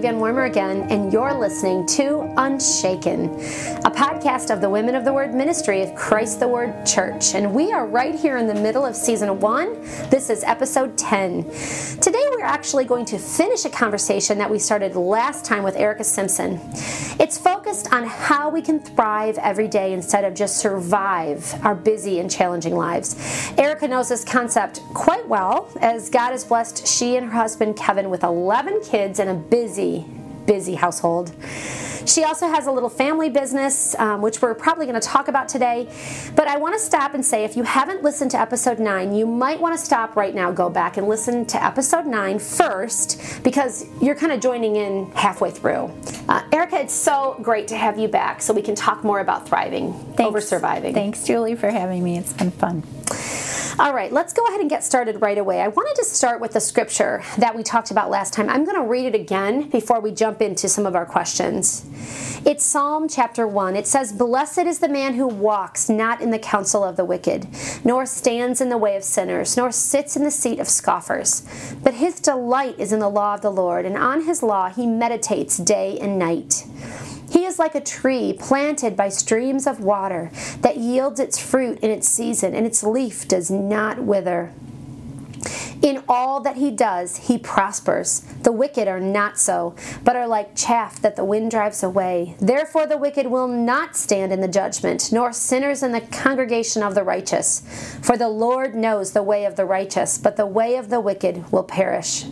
Van Wormer again, and you're listening to Unshaken, a podcast of the Women of the Word Ministry of Christ the Word Church. And we are right here in the middle of season one. This is episode 10. Today, we're actually going to finish a conversation that we started last time with Erica Simpson. It's focused on how we can thrive every day instead of just survive our busy and challenging lives. Erica knows this concept quite well, as God has blessed she and her husband Kevin with 11 kids and a busy, busy household. She also has a little family business, um, which we're probably going to talk about today. But I want to stop and say if you haven't listened to episode 9, you might want to stop right now, go back and listen to episode 9 first, because you're kind of joining in halfway through. Uh, Erica, it's so great to have you back so we can talk more about thriving Thanks. over surviving. Thanks, Julie, for having me. It's been fun. All right, let's go ahead and get started right away. I wanted to start with the scripture that we talked about last time. I'm going to read it again before we jump into some of our questions. It's Psalm chapter 1. It says, Blessed is the man who walks not in the counsel of the wicked, nor stands in the way of sinners, nor sits in the seat of scoffers. But his delight is in the law of the Lord, and on his law he meditates day and night. He is like a tree planted by streams of water that yields its fruit in its season, and its leaf does not wither. In all that he does, he prospers. The wicked are not so, but are like chaff that the wind drives away. Therefore, the wicked will not stand in the judgment, nor sinners in the congregation of the righteous. For the Lord knows the way of the righteous, but the way of the wicked will perish.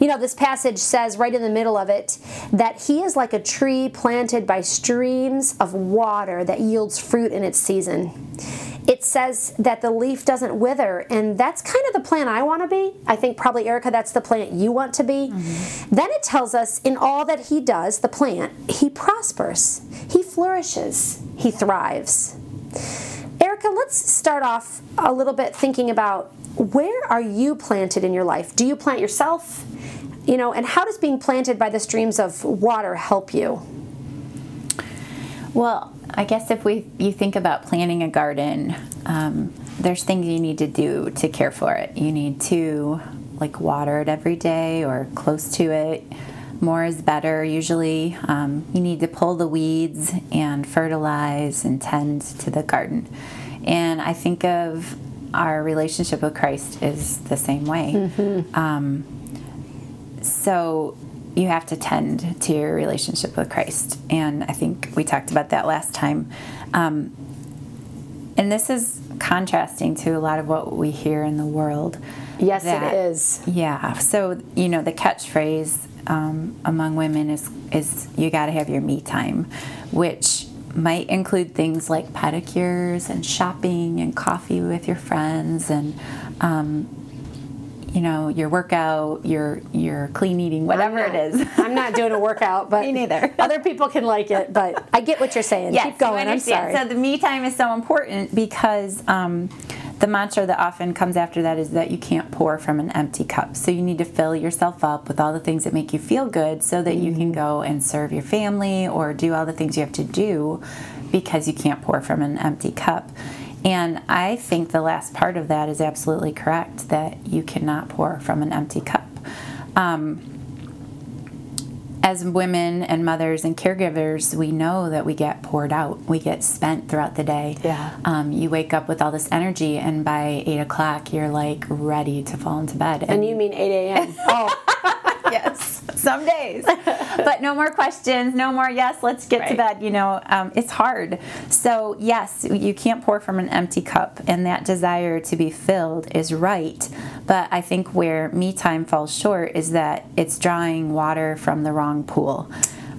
You know, this passage says right in the middle of it that he is like a tree planted by streams of water that yields fruit in its season it says that the leaf doesn't wither, and that's kind of the plant I want to be. I think probably, Erica, that's the plant you want to be. Mm-hmm. Then it tells us in all that he does, the plant, he prospers, he flourishes, he thrives. Erica, let's start off a little bit thinking about where are you planted in your life? Do you plant yourself? You know, and how does being planted by the streams of water help you? Well, I guess if we you think about planting a garden, um, there's things you need to do to care for it. You need to like water it every day or close to it. More is better usually. Um, you need to pull the weeds and fertilize and tend to the garden. And I think of our relationship with Christ is the same way. Mm-hmm. Um, so you have to tend to your relationship with Christ. And I think we talked about that last time. Um, and this is contrasting to a lot of what we hear in the world. Yes, that, it is. Yeah. So, you know, the catchphrase um, among women is, is you got to have your me time, which might include things like pedicures and shopping and coffee with your friends and um, you know your workout, your your clean eating, whatever not, it is. I'm not doing a workout, but me neither. other people can like it, but I get what you're saying. Yes, Keep going. I'm sorry. So the me time is so important because. Um, the mantra that often comes after that is that you can't pour from an empty cup. So you need to fill yourself up with all the things that make you feel good so that mm-hmm. you can mm-hmm. go and serve your family or do all the things you have to do because you can't pour from an empty cup. And I think the last part of that is absolutely correct that you cannot pour from an empty cup. Um, as women and mothers and caregivers, we know that we get poured out. We get spent throughout the day. Yeah. Um, you wake up with all this energy, and by eight o'clock, you're like ready to fall into bed. And, and you mean eight a.m. oh. Yes, some days. but no more questions, no more, yes, let's get right. to bed. You know, um, it's hard. So, yes, you can't pour from an empty cup, and that desire to be filled is right. But I think where me time falls short is that it's drawing water from the wrong pool.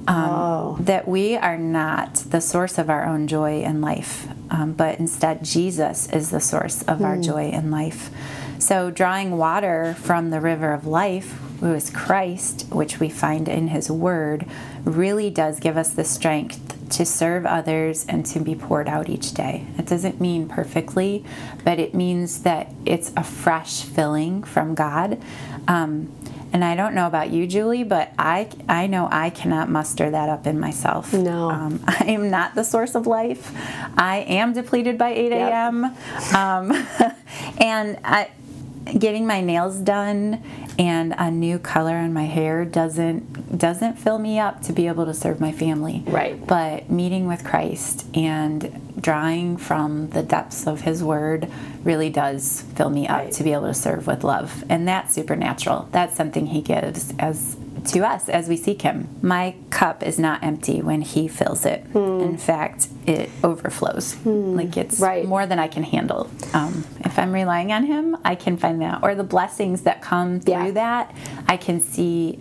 Um, oh. That we are not the source of our own joy in life, um, but instead Jesus is the source of our hmm. joy in life. So, drawing water from the river of life who is Christ, which we find in His Word, really does give us the strength to serve others and to be poured out each day. It doesn't mean perfectly, but it means that it's a fresh filling from God. Um, and I don't know about you, Julie, but I, I know I cannot muster that up in myself. No. Um, I am not the source of life. I am depleted by 8 a.m. Yep. Um, and I, getting my nails done and a new color in my hair doesn't doesn't fill me up to be able to serve my family. Right. But meeting with Christ and drawing from the depths of his word really does fill me up Right. to be able to serve with love. And that's supernatural. That's something he gives as to us as we seek him. My cup is not empty when he fills it. Hmm. In fact, it overflows. Like it's Right. more than I can handle. Um, if I'm relying on him, I can find that. Or the blessings that come through Yeah. that, I can see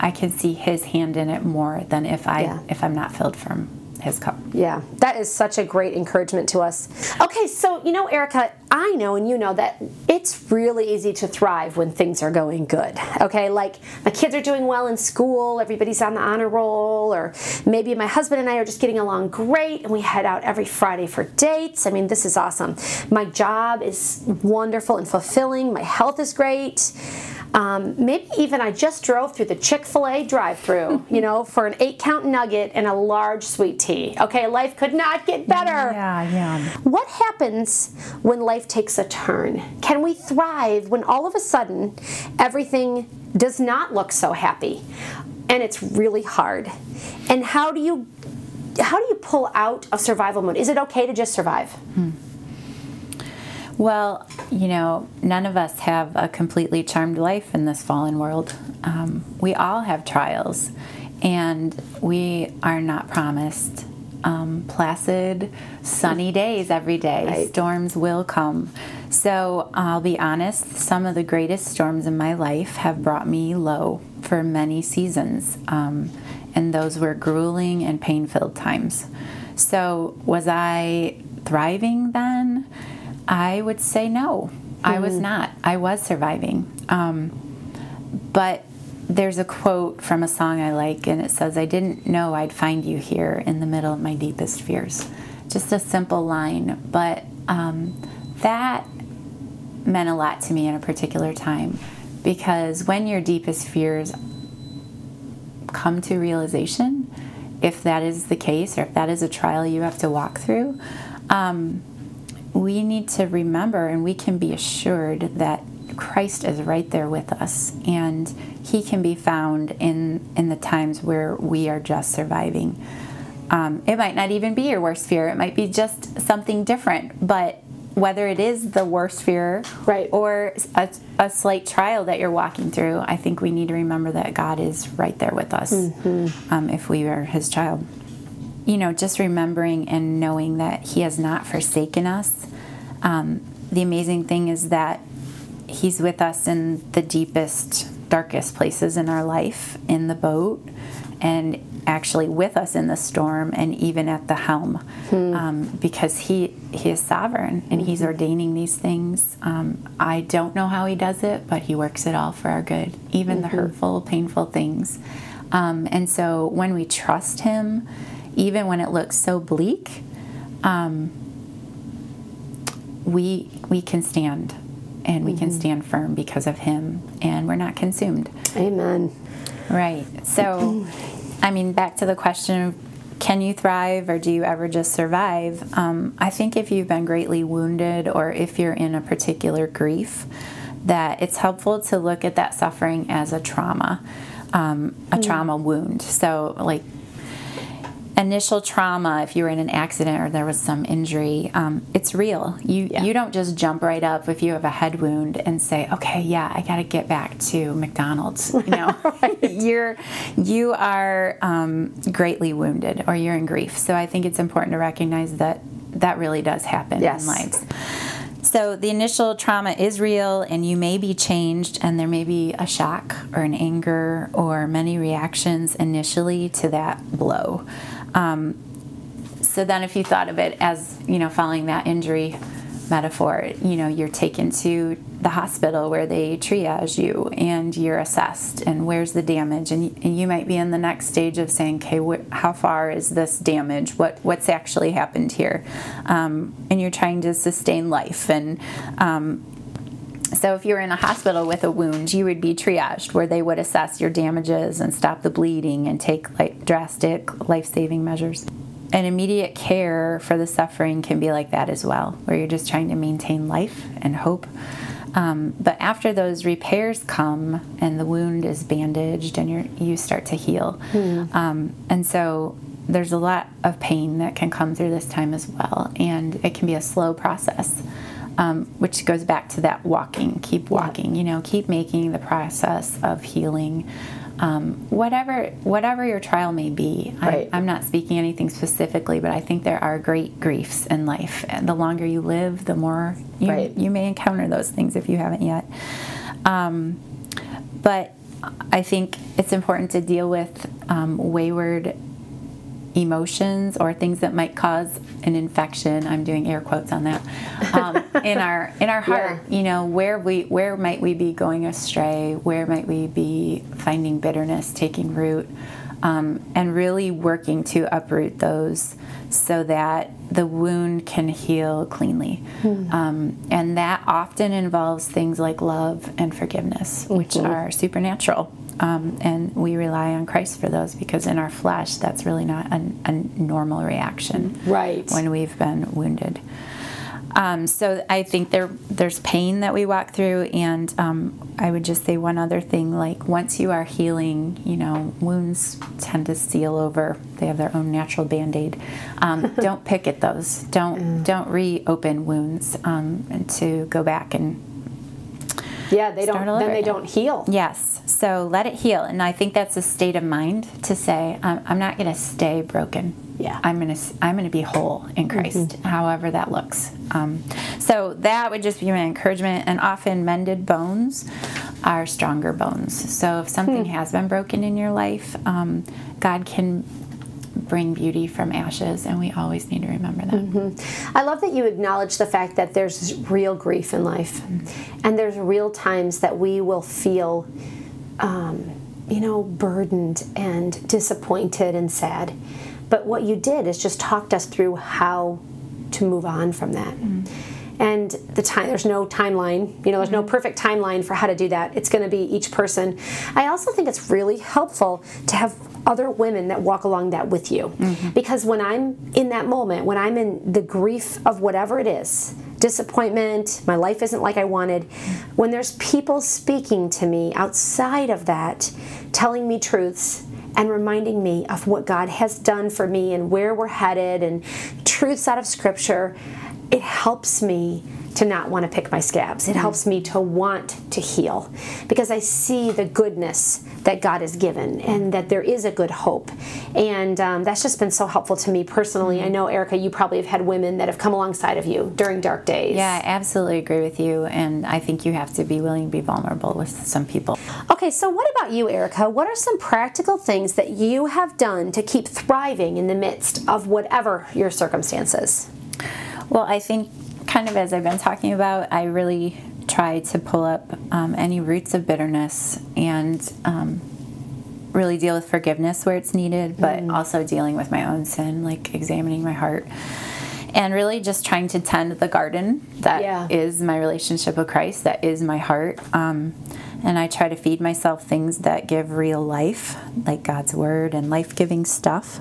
I can see his hand in it more than if I Yeah. if I'm not filled from his cup. Yeah, that is such a great encouragement to us. Okay, so you know, Erica, I know and you know that it's really easy to thrive when things are going good. Okay, like my kids are doing well in school, everybody's on the honor roll, or maybe my husband and I are just getting along great and we head out every Friday for dates. I mean, this is awesome. My job is wonderful and fulfilling, my health is great. Um, maybe even I just drove through the Chick fil A drive through, you know, for an eight count nugget and a large sweet tea. Okay, life could not get better. yeah. Yeah. What happens when life takes a turn? Can we thrive when all of a sudden everything does not look so happy and it's really hard? And how do you how do you pull out of survival mode? Is it okay to just survive? Well, you know, none of us have a completely charmed life in this fallen world. Um, we all have trials, and we are not promised um, placid, sunny days every day. Right. Storms will come. So I'll be honest, some of the greatest storms in my life have brought me low for many seasons. Um, and those were grueling and pain filled times. So, was I thriving then? I would say no. I was not. I was surviving. Um, but there's a quote from a song I like, and it says, I didn't know I'd find you here in the middle of my deepest fears. Just a simple line, but um, that meant a lot to me in a particular time because when your deepest fears come to realization, if that is the case or if that is a trial you have to walk through, um, we need to remember and we can be assured that Christ is right there with us and he can be found in in the times where we are just surviving. Um, it might not even be your worst fear. It might be just something different. But whether it is the worst fear Right. or a, a slight trial that you're walking through, I think we need to remember that God is right there with us um, if we are His child. You know, just remembering and knowing that He has not forsaken us. Um, the amazing thing is that He's with us in the deepest, darkest places in our life, in the boat, and actually with us in the storm and even at the helm, um, because He He is sovereign and He's ordaining these things. Um, I don't know how He does it, but He works it all for our good, even the hurtful, painful things. Um, and so when we trust Him, even when it looks so bleak, we we can stand and we can stand firm because of him and we're not consumed. Amen. right. So i mean back to the question of can you thrive or do you ever just survive? Um, i think if you've been greatly wounded or if you're in a particular grief that it's helpful to look at that suffering as a trauma um, a trauma wound. So like initial trauma if you were in an accident or there was some injury um, it's real you Yeah. you don't just jump right up if you have a head wound and say okay yeah i got to get back to mcdonald's you know you're you are um, greatly wounded or you're in grief so i think it's important to recognize that that really does happen Yes. in lives so the initial trauma is real, and you may be changed, and there may be a shock or an anger or many reactions initially to that blow. Um, so then, if you thought of it as you know, following that injury metaphor, you know, you're taken to the hospital where they triage you and you're assessed, and where's the damage, and, and you might be in the next stage of saying, okay, wh- how far is this damage? What what's actually happened here? Um, and you're trying to sustain life and. Um, so, if you're in a hospital with a wound, you would be triaged where they would assess your damages and stop the bleeding and take like drastic life saving measures. And immediate care for the suffering can be like that as well, where you're just trying to maintain life and hope. Um, but after those repairs come and the wound is bandaged and you you start to heal. Mm. Um, and so there's a lot of pain that can come through this time as well. And it can be a slow process. Um, which goes back to that walking, keep walking, you know, keep making the process of healing um, whatever whatever your trial may be. Right. I, am not speaking anything specifically, but I think there are great griefs in life, and the longer you live, the more you, right. you may encounter those things if you haven't yet. Um, but I think it's important to deal with um, wayward emotions or things that might cause an infection i'm doing air quotes on that um, in our in our heart yeah. you know where we where might we be going astray where might we be finding bitterness taking root um, and really working to uproot those so that the wound can heal cleanly. Mm. Um, and that often involves things like love and forgiveness, mm-hmm. which are supernatural. Um, and we rely on Christ for those because in our flesh, that's really not a, a normal reaction. Right. When we've been wounded. Um, so I think there there's pain that we walk through, and um, I would just say one other thing: like once you are healing, you know, wounds tend to seal over. They have their own natural band aid. Um, don't pick at those. Don't mm. don't reopen wounds um, and to go back and yeah, they don't. Then they don't heal. Yes. So let it heal, and I think that's a state of mind to say, I'm, I'm not going to stay broken. Yeah. I'm going to I'm going to be whole in Christ, mm-hmm. however that looks. Um, so that would just be my encouragement. And often mended bones are stronger bones. So if something hmm. has been broken in your life, um, God can bring beauty from ashes, and we always need to remember that. Mm-hmm. I love that you acknowledge the fact that there's real grief in life, mm-hmm. and there's real times that we will feel, um, you know, burdened and disappointed and sad. But what you did is just talked us through how to move on from that. Mm-hmm and the time there's no timeline you know there's no mm-hmm. perfect timeline for how to do that it's going to be each person i also think it's really helpful to have other women that walk along that with you. Mm-hmm. Because when I'm in that moment, when I'm in the grief of whatever it is, disappointment, my life isn't like I wanted, when there's people speaking to me outside of that, telling me truths and reminding me of what God has done for me and where we're headed and truths out of Scripture, it helps me to not want to pick my scabs. It mm-hmm. helps me to want to heal because I see the goodness that God has given and that there is a good hope. And um, that's just been so helpful to me personally. Mm-hmm. I know, Erica, you probably have had women that have come alongside of you during dark days. Yeah, I absolutely agree with you. And I think you have to be willing to be vulnerable with some people. Okay, so what about you, Erica? What are some practical things that you have done to keep thriving in the midst of whatever your circumstances? Well, I think kind of as I've been talking about, I really try to pull up um, any roots of bitterness and um, really deal with forgiveness where it's needed, but mm. also dealing with my own sin, like examining my heart. And really just trying to tend the garden that yeah. is my relationship with Christ, that is my heart. Um, and I try to feed myself things that give real life, like God's Word and life giving stuff.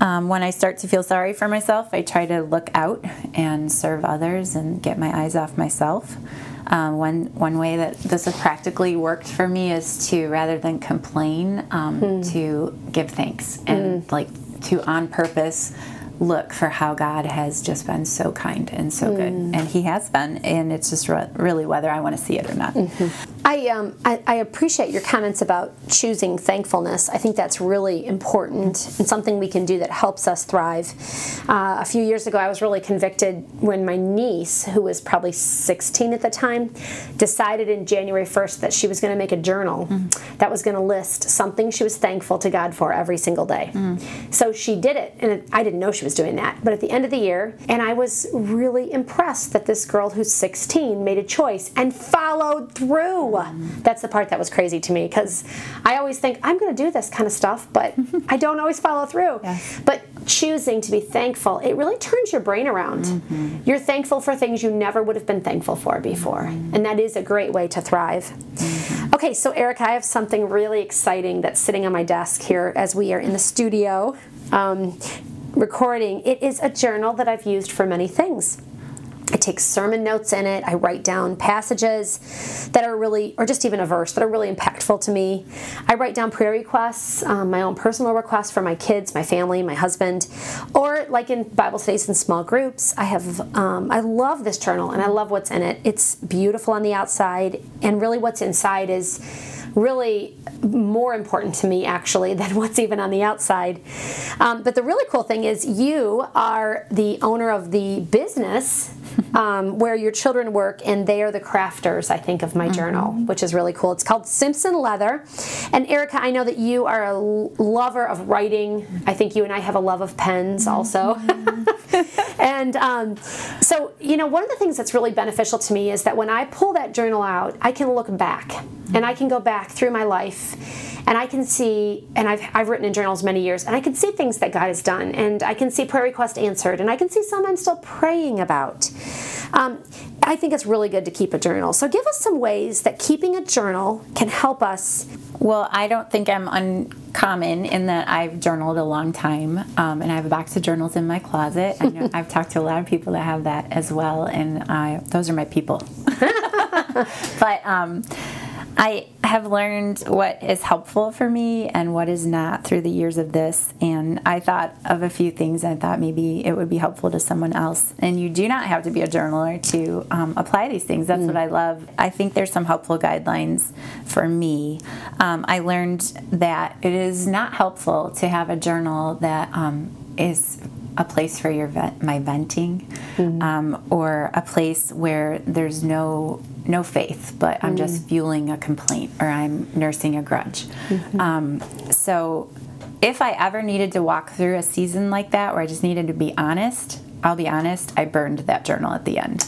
Um, when I start to feel sorry for myself, I try to look out and serve others and get my eyes off myself. Um, one one way that this has practically worked for me is to rather than complain, um, mm. to give thanks and mm. like to on purpose look for how God has just been so kind and so mm. good, and He has been, and it's just re- really whether I want to see it or not. Mm-hmm. I, um, I, I appreciate your comments about choosing thankfulness. I think that's really important and something we can do that helps us thrive. Uh, a few years ago, I was really convicted when my niece, who was probably 16 at the time, decided in January 1st that she was going to make a journal mm-hmm. that was going to list something she was thankful to God for every single day. Mm-hmm. So she did it, and I didn't know she was doing that. But at the end of the year, and I was really impressed that this girl who's 16 made a choice and followed through. That's the part that was crazy to me because I always think I'm going to do this kind of stuff, but I don't always follow through. Yes. But choosing to be thankful, it really turns your brain around. Mm-hmm. You're thankful for things you never would have been thankful for before, mm-hmm. and that is a great way to thrive. Mm-hmm. Okay, so Eric, I have something really exciting that's sitting on my desk here as we are in the studio um, recording. It is a journal that I've used for many things. I take sermon notes in it. I write down passages that are really, or just even a verse that are really impactful to me. I write down prayer requests, um, my own personal requests for my kids, my family, my husband, or like in Bible studies in small groups. I have, um, I love this journal and I love what's in it. It's beautiful on the outside, and really what's inside is really more important to me actually than what's even on the outside. Um, but the really cool thing is you are the owner of the business um, where your children work, and they are the crafters, I think, of my mm-hmm. journal, which is really cool. It's called Simpson Leather. And Erica, I know that you are a lover of writing. I think you and I have a love of pens also. Mm-hmm. and um, so, you know, one of the things that's really beneficial to me is that when I pull that journal out, I can look back and I can go back through my life and I can see, and I've, I've written in journals many years, and I can see things that God has done, and I can see prayer requests answered, and I can see some I'm still praying about. Um, I think it's really good to keep a journal. So, give us some ways that keeping a journal can help us. Well, I don't think I'm uncommon in that I've journaled a long time, um, and I have a box of journals in my closet. I know I've talked to a lot of people that have that as well, and I, those are my people. but um, I have learned what is helpful for me and what is not through the years of this. And I thought of a few things I thought maybe it would be helpful to someone else. And you do not have to be a journaler to um, apply these things. That's mm. what I love. I think there's some helpful guidelines for me. Um, I learned that it is not helpful to have a journal that um, is a place for your vent, my venting, mm-hmm. um, or a place where there's no no faith, but mm-hmm. I'm just mm. fueling a complaint or I'm nursing a grudge. Mm-hmm. Um, so, if I ever needed to walk through a season like that, where I just needed to be honest, I'll be honest. I burned that journal at the end.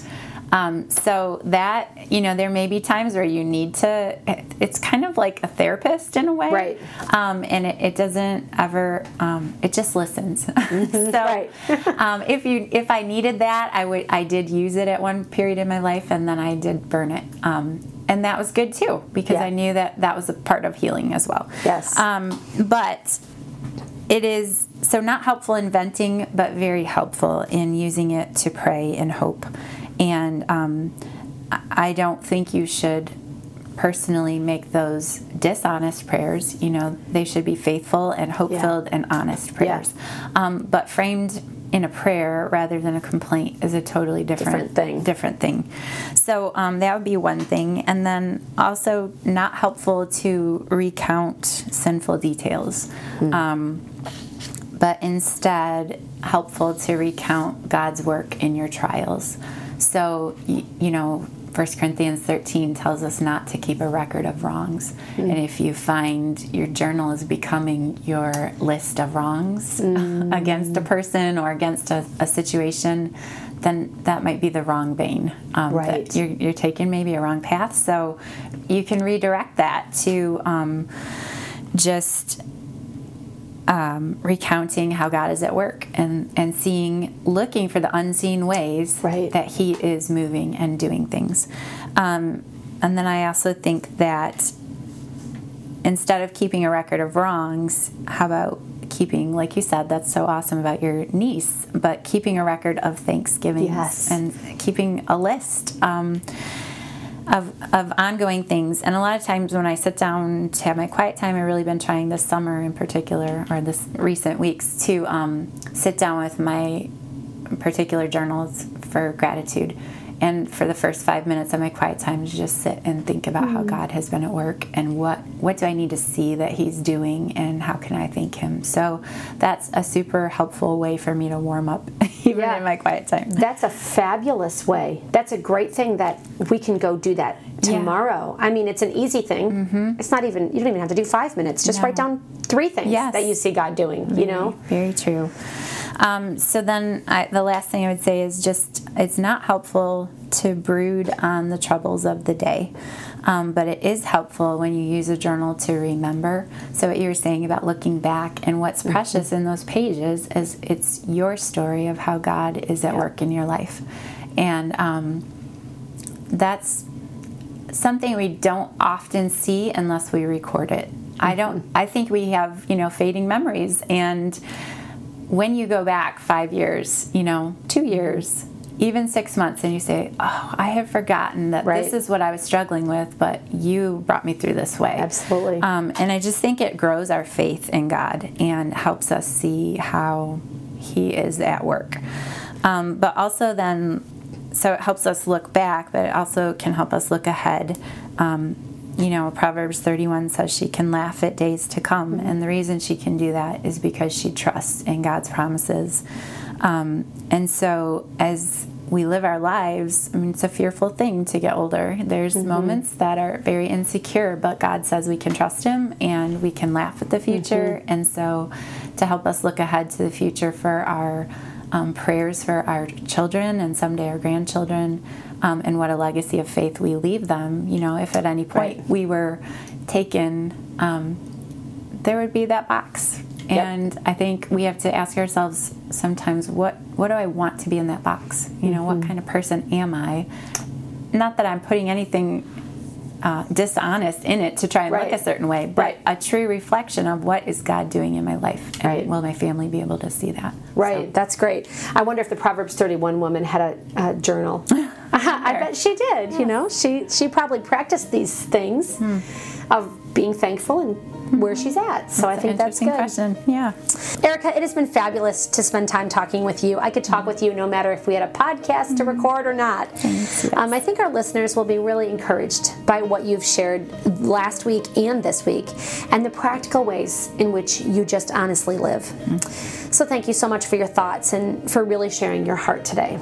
Um, so that you know, there may be times where you need to. It's kind of like a therapist in a way, right? Um, and it, it, doesn't ever. Um, it just listens. so right. Um, if you if I needed that, I would. I did use it at one period in my life, and then I did burn it. Um, and that was good too because yeah. I knew that that was a part of healing as well. Yes. Um, but it is so not helpful in venting, but very helpful in using it to pray and hope and um, I don't think you should personally make those dishonest prayers. You know, they should be faithful and hope filled yeah. and honest prayers. Yeah. Um, but framed in a prayer rather than a complaint is a totally different, different thing. Different thing. So um, that would be one thing, and then also not helpful to recount sinful details. Mm. Um, but instead, helpful to recount God's work in your trials. So, you know, 1 Corinthians 13 tells us not to keep a record of wrongs. Mm. And if you find your journal is becoming your list of wrongs mm. against a person or against a, a, situation, then that might be the wrong vein. Um, right. You're, you're, taking maybe a wrong path. So you can redirect that to um, just um, recounting how God is at work and, and seeing, looking for the unseen ways right. that He is moving and doing things. Um, and then I also think that instead of keeping a record of wrongs, how about keeping, like you said, that's so awesome about your niece, but keeping a record of Thanksgiving yes. and keeping a list. Um, of, of ongoing things. And a lot of times when I sit down to have my quiet time, I've really been trying this summer in particular, or this recent weeks, to um, sit down with my particular journals for gratitude and for the first five minutes of my quiet time to just sit and think about mm-hmm. how God has been at work and what what do I need to see that He's doing and how can I thank Him. So that's a super helpful way for me to warm up even yeah. in my quiet time. That's a fabulous way. That's a great thing that we can go do that tomorrow. Yeah. I mean, it's an easy thing. Mm-hmm. It's not even you don't even have to do five minutes. Just no. write down three things yes. that you see God doing. Very, you know, very true. Um, so then I, the last thing I would say is just it's not helpful to brood on the troubles of the day. Um, but it is helpful when you use a journal to remember. So, what you were saying about looking back and what's mm-hmm. precious in those pages is it's your story of how God is at yeah. work in your life. And um, that's something we don't often see unless we record it. Mm-hmm. I don't, I think we have, you know, fading memories. And when you go back five years, you know, two years, even six months and you say, Oh, I have forgotten that Right. this is what I was struggling with, but you brought me through this way. Absolutely. Um, and I just think it grows our faith in God and helps us see how He is at work. Um, but also, then, so it helps us look back, but it also can help us look ahead. Um, you know, Proverbs 31 says she can laugh at days to come. And the reason she can do that is because she trusts in God's promises. Um, and so, as we live our lives, I mean, it's a fearful thing to get older. There's moments that are very insecure, but God says we can trust Him and we can laugh at the future. And so, to help us look ahead to the future for our um, prayers for our children and someday our grandchildren, um, and what a legacy of faith we leave them. You know, if at any point Right. we were taken, um, there would be that box. Yep. And I think we have to ask ourselves sometimes, what what do I want to be in that box? You know, Mm-hmm. what kind of person am I? Not that I'm putting anything uh, dishonest in it to try and Right. look a certain way, but Right. a true reflection of what is God doing in my life, and Right. will my family be able to see that? Right, that's great. I wonder if the Proverbs 31 woman had a, a journal. I bet she did. You know, she she probably practiced these things Hmm. of being thankful and where she's at. So I think that's good. question. Yeah. Erica, it has been fabulous to spend time talking with you. I could talk with you no matter if we had a podcast to record or not. Um, I think our listeners will be really encouraged by what you've shared last week and this week and the practical ways in which you just honestly live. So thank you so much for your thoughts and for really sharing your heart today.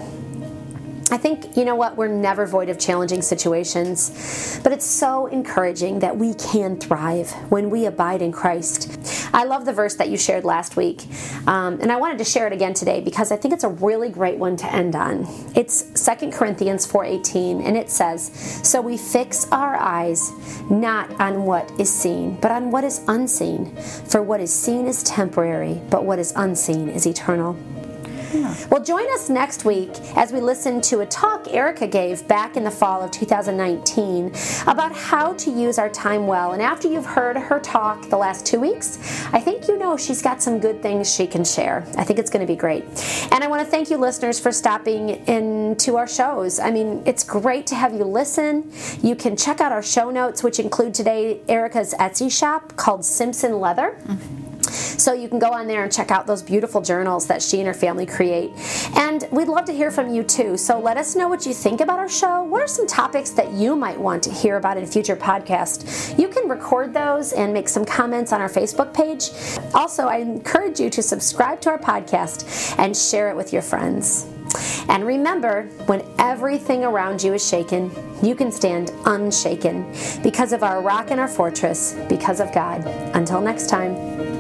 I think, you know what, we're never void of challenging situations, but it's so encouraging that we can thrive when we abide in Christ. I love the verse that you shared last week, um, and I wanted to share it again today because I think it's a really great one to end on. It's 2 Corinthians 4.18, and it says, So we fix our eyes not on what is seen, but on what is unseen. For what is seen is temporary, but what is unseen is eternal. Well, join us next week as we listen to a talk Erica gave back in the fall of 2019 about how to use our time well. And after you've heard her talk the last two weeks, I think you know she's got some good things she can share. I think it's going to be great. And I want to thank you, listeners, for stopping into our shows. I mean, it's great to have you listen. You can check out our show notes, which include today Erica's Etsy shop called Simpson Leather. Mm-hmm. So you can go on there and check out those beautiful journals that she and her family create. And we'd love to hear from you too. So let us know what you think about our show. What are some topics that you might want to hear about in a future podcast? You can record those and make some comments on our Facebook page. Also, I encourage you to subscribe to our podcast and share it with your friends. And remember, when everything around you is shaken, you can stand unshaken because of our rock and our fortress, because of God. Until next time.